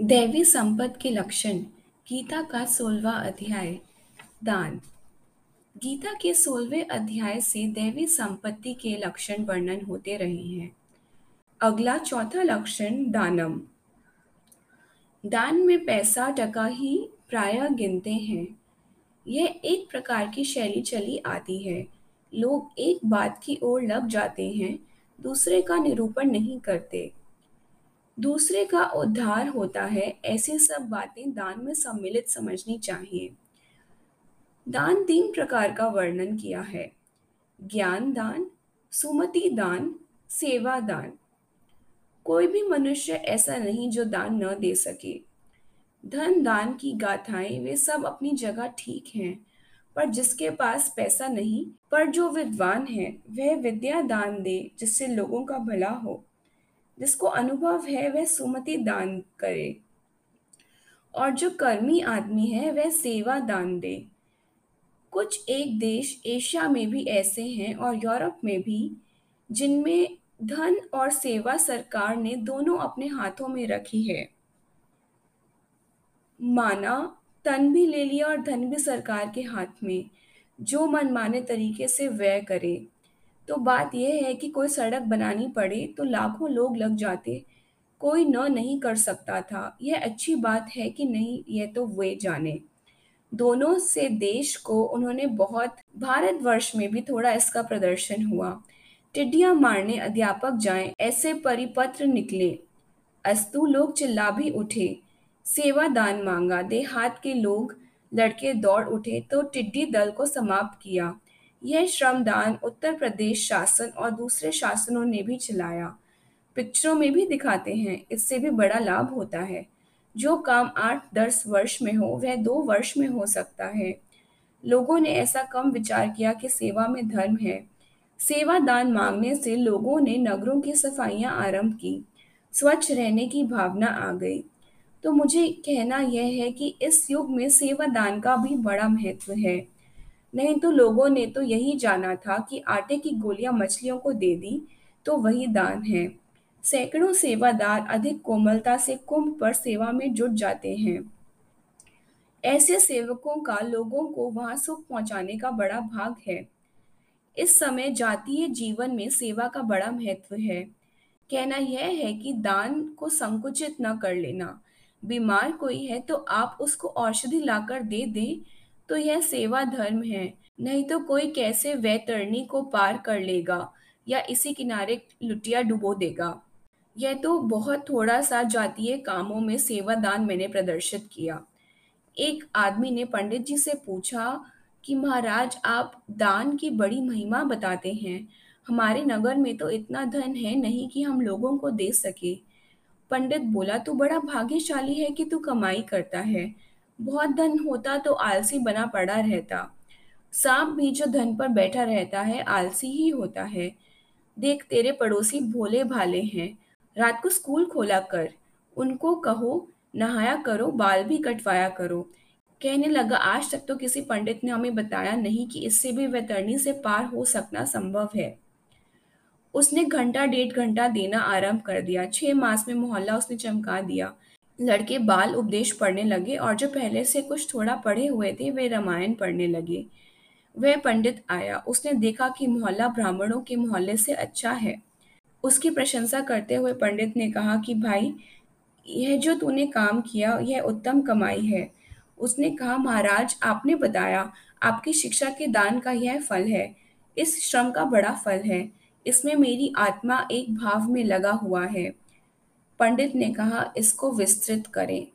दैवी संपत्ति के लक्षण, गीता का सोलवा अध्याय, दान। गीता के सोलहवें अध्याय से दैवी संपत्ति के लक्षण वर्णन होते रहे हैं। अगला चौथा लक्षण, दानम। दान में पैसा, टका ही प्राय गिनते हैं। यह एक प्रकार की शैली चली आती है। लोग एक बात की ओर लग जाते हैं, दूसरे का निरूपण नहीं करते। दूसरे का उद्धार होता है, ऐसी सब बातें दान में सम्मिलित समझनी चाहिए। दान तीन प्रकार का वर्णन किया है। ज्ञान दान, सुमति दान, सेवा दान। कोई भी मनुष्य ऐसा नहीं जो दान न दे सके। धन दान की गाथाएँ, वे सब अपनी जगह ठीक हैं, पर जिसके पास पैसा नहीं, पर जो विद्वान है, वह विद्या दान दे जिससे लोगों का भला हो। जिसको अनुभव है, वह सुमति दान करे। और जो कर्मी आदमी है, वह सेवा दान दे। कुछ एक देश एशिया में भी ऐसे हैं और यूरोप में भी, जिनमें धन और सेवा सरकार ने दोनों अपने हाथों में रखी है। माना, तन भी ले लिया और धन भी सरकार के हाथ में, जो मनमाने तरीके से व्यय करे। तो बात यह है कि कोई सड़क बनानी पड़े तो लाखों लोग लग जाते। कोई न नहीं कर सकता था। यह अच्छी बात है कि नहीं यह तो वे जाने। दोनों से देश को उन्होंने बहुत, भारतवर्ष में भी थोड़ा इसका प्रदर्शन हुआ। टिड्डियाँ मारने अध्यापक जाएँ, ऐसे परिपत्र निकले। अस्तु लोग चिल्ला भी उठे। सेवा दान मांगा। देहात के लोग लड़के दौड़ उठे तो टिड्डी दल को समाप्त किया। यह श्रमदान उत्तर प्रदेश शासन और दूसरे शासनों ने भी चलाया। पिक्चरों में भी दिखाते हैं, इससे भी बड़ा लाभ होता है। जो काम आठ दस वर्ष में हो, वह दो वर्ष में हो सकता है। लोगों ने ऐसा कम विचार किया कि सेवा में धर्म है। सेवा दान मांगने से लोगों ने नगरों की सफाइयाँ आरंभ की, स्वच्छ रहने की भावना आ गई। तो मुझे कहना यह है कि इस युग में सेवा दान का भी बड़ा महत्व है। नहीं तो लोगों ने तो यही जाना था कि आटे की गोलियाँ मछलियों को दे दी तो वही दान है। सैकड़ों सेवादार अधिक कोमलता से कुंभ पर सेवा में जुट जाते हैं। ऐसे सेवकों का लोगों को वहाँ सुख पहुँचाने का बड़ा भाग है। इस समय जातीय जीवन में सेवा का बड़ा महत्व है। कहना यह है कि दान को संकुचित न कर लेना। बीमार कोई है तो आप उसको औषधि लाकर दे दें तो यह सेवा धर्म है। नहीं तो कोई कैसे वैतरणी को पार कर लेगा या इसी किनारे लुटिया डुबो देगा। यह तो बहुत थोड़ा सा जातीय कामों में सेवा दान मैंने प्रदर्शित किया। एक आदमी ने पंडित जी से पूछा कि, महाराज, आप दान की बड़ी महिमा बताते हैं। हमारे नगर में तो इतना धन है नहीं कि हम लोगों को दे सके पंडित बोला, तू बड़ा भाग्यशाली है कि तू कमाई करता है। बहुत धन होता तो आलसी बना पड़ा रहता। सांप भी जो धन पर बैठा रहता है, आलसी ही होता है। देख तेरे पड़ोसी भोले भाले हैं। रात को स्कूल खोला कर, उनको कहो, नहाया करो, बाल भी कटवाया करो। कहने लगा, आज तक तो किसी पंडित ने हमें बताया नहीं कि इससे भी वैतरणी से पार हो सकना संभव है। उसने घंटा डेढ़ घंटा देना आरंभ कर दिया। छह मास में मोहल्ला उसने चमका दिया। लड़के बाल उपदेश पढ़ने लगे और जो पहले से कुछ थोड़ा पढ़े हुए थे, वे रामायण पढ़ने लगे। वह पंडित आया। उसने देखा कि मोहल्ला ब्राह्मणों के मोहल्ले से अच्छा है। उसकी प्रशंसा करते हुए पंडित ने कहा कि, भाई, यह जो तूने काम किया, यह उत्तम कमाई है। उसने कहा, महाराज, आपने बताया, आपकी शिक्षा के दान का यह फल है। इस श्रम का बड़ा फल है। इसमें मेरी आत्मा एक भाव में लगा हुआ है। पंडित ने कहा इसको विस्तृत करें।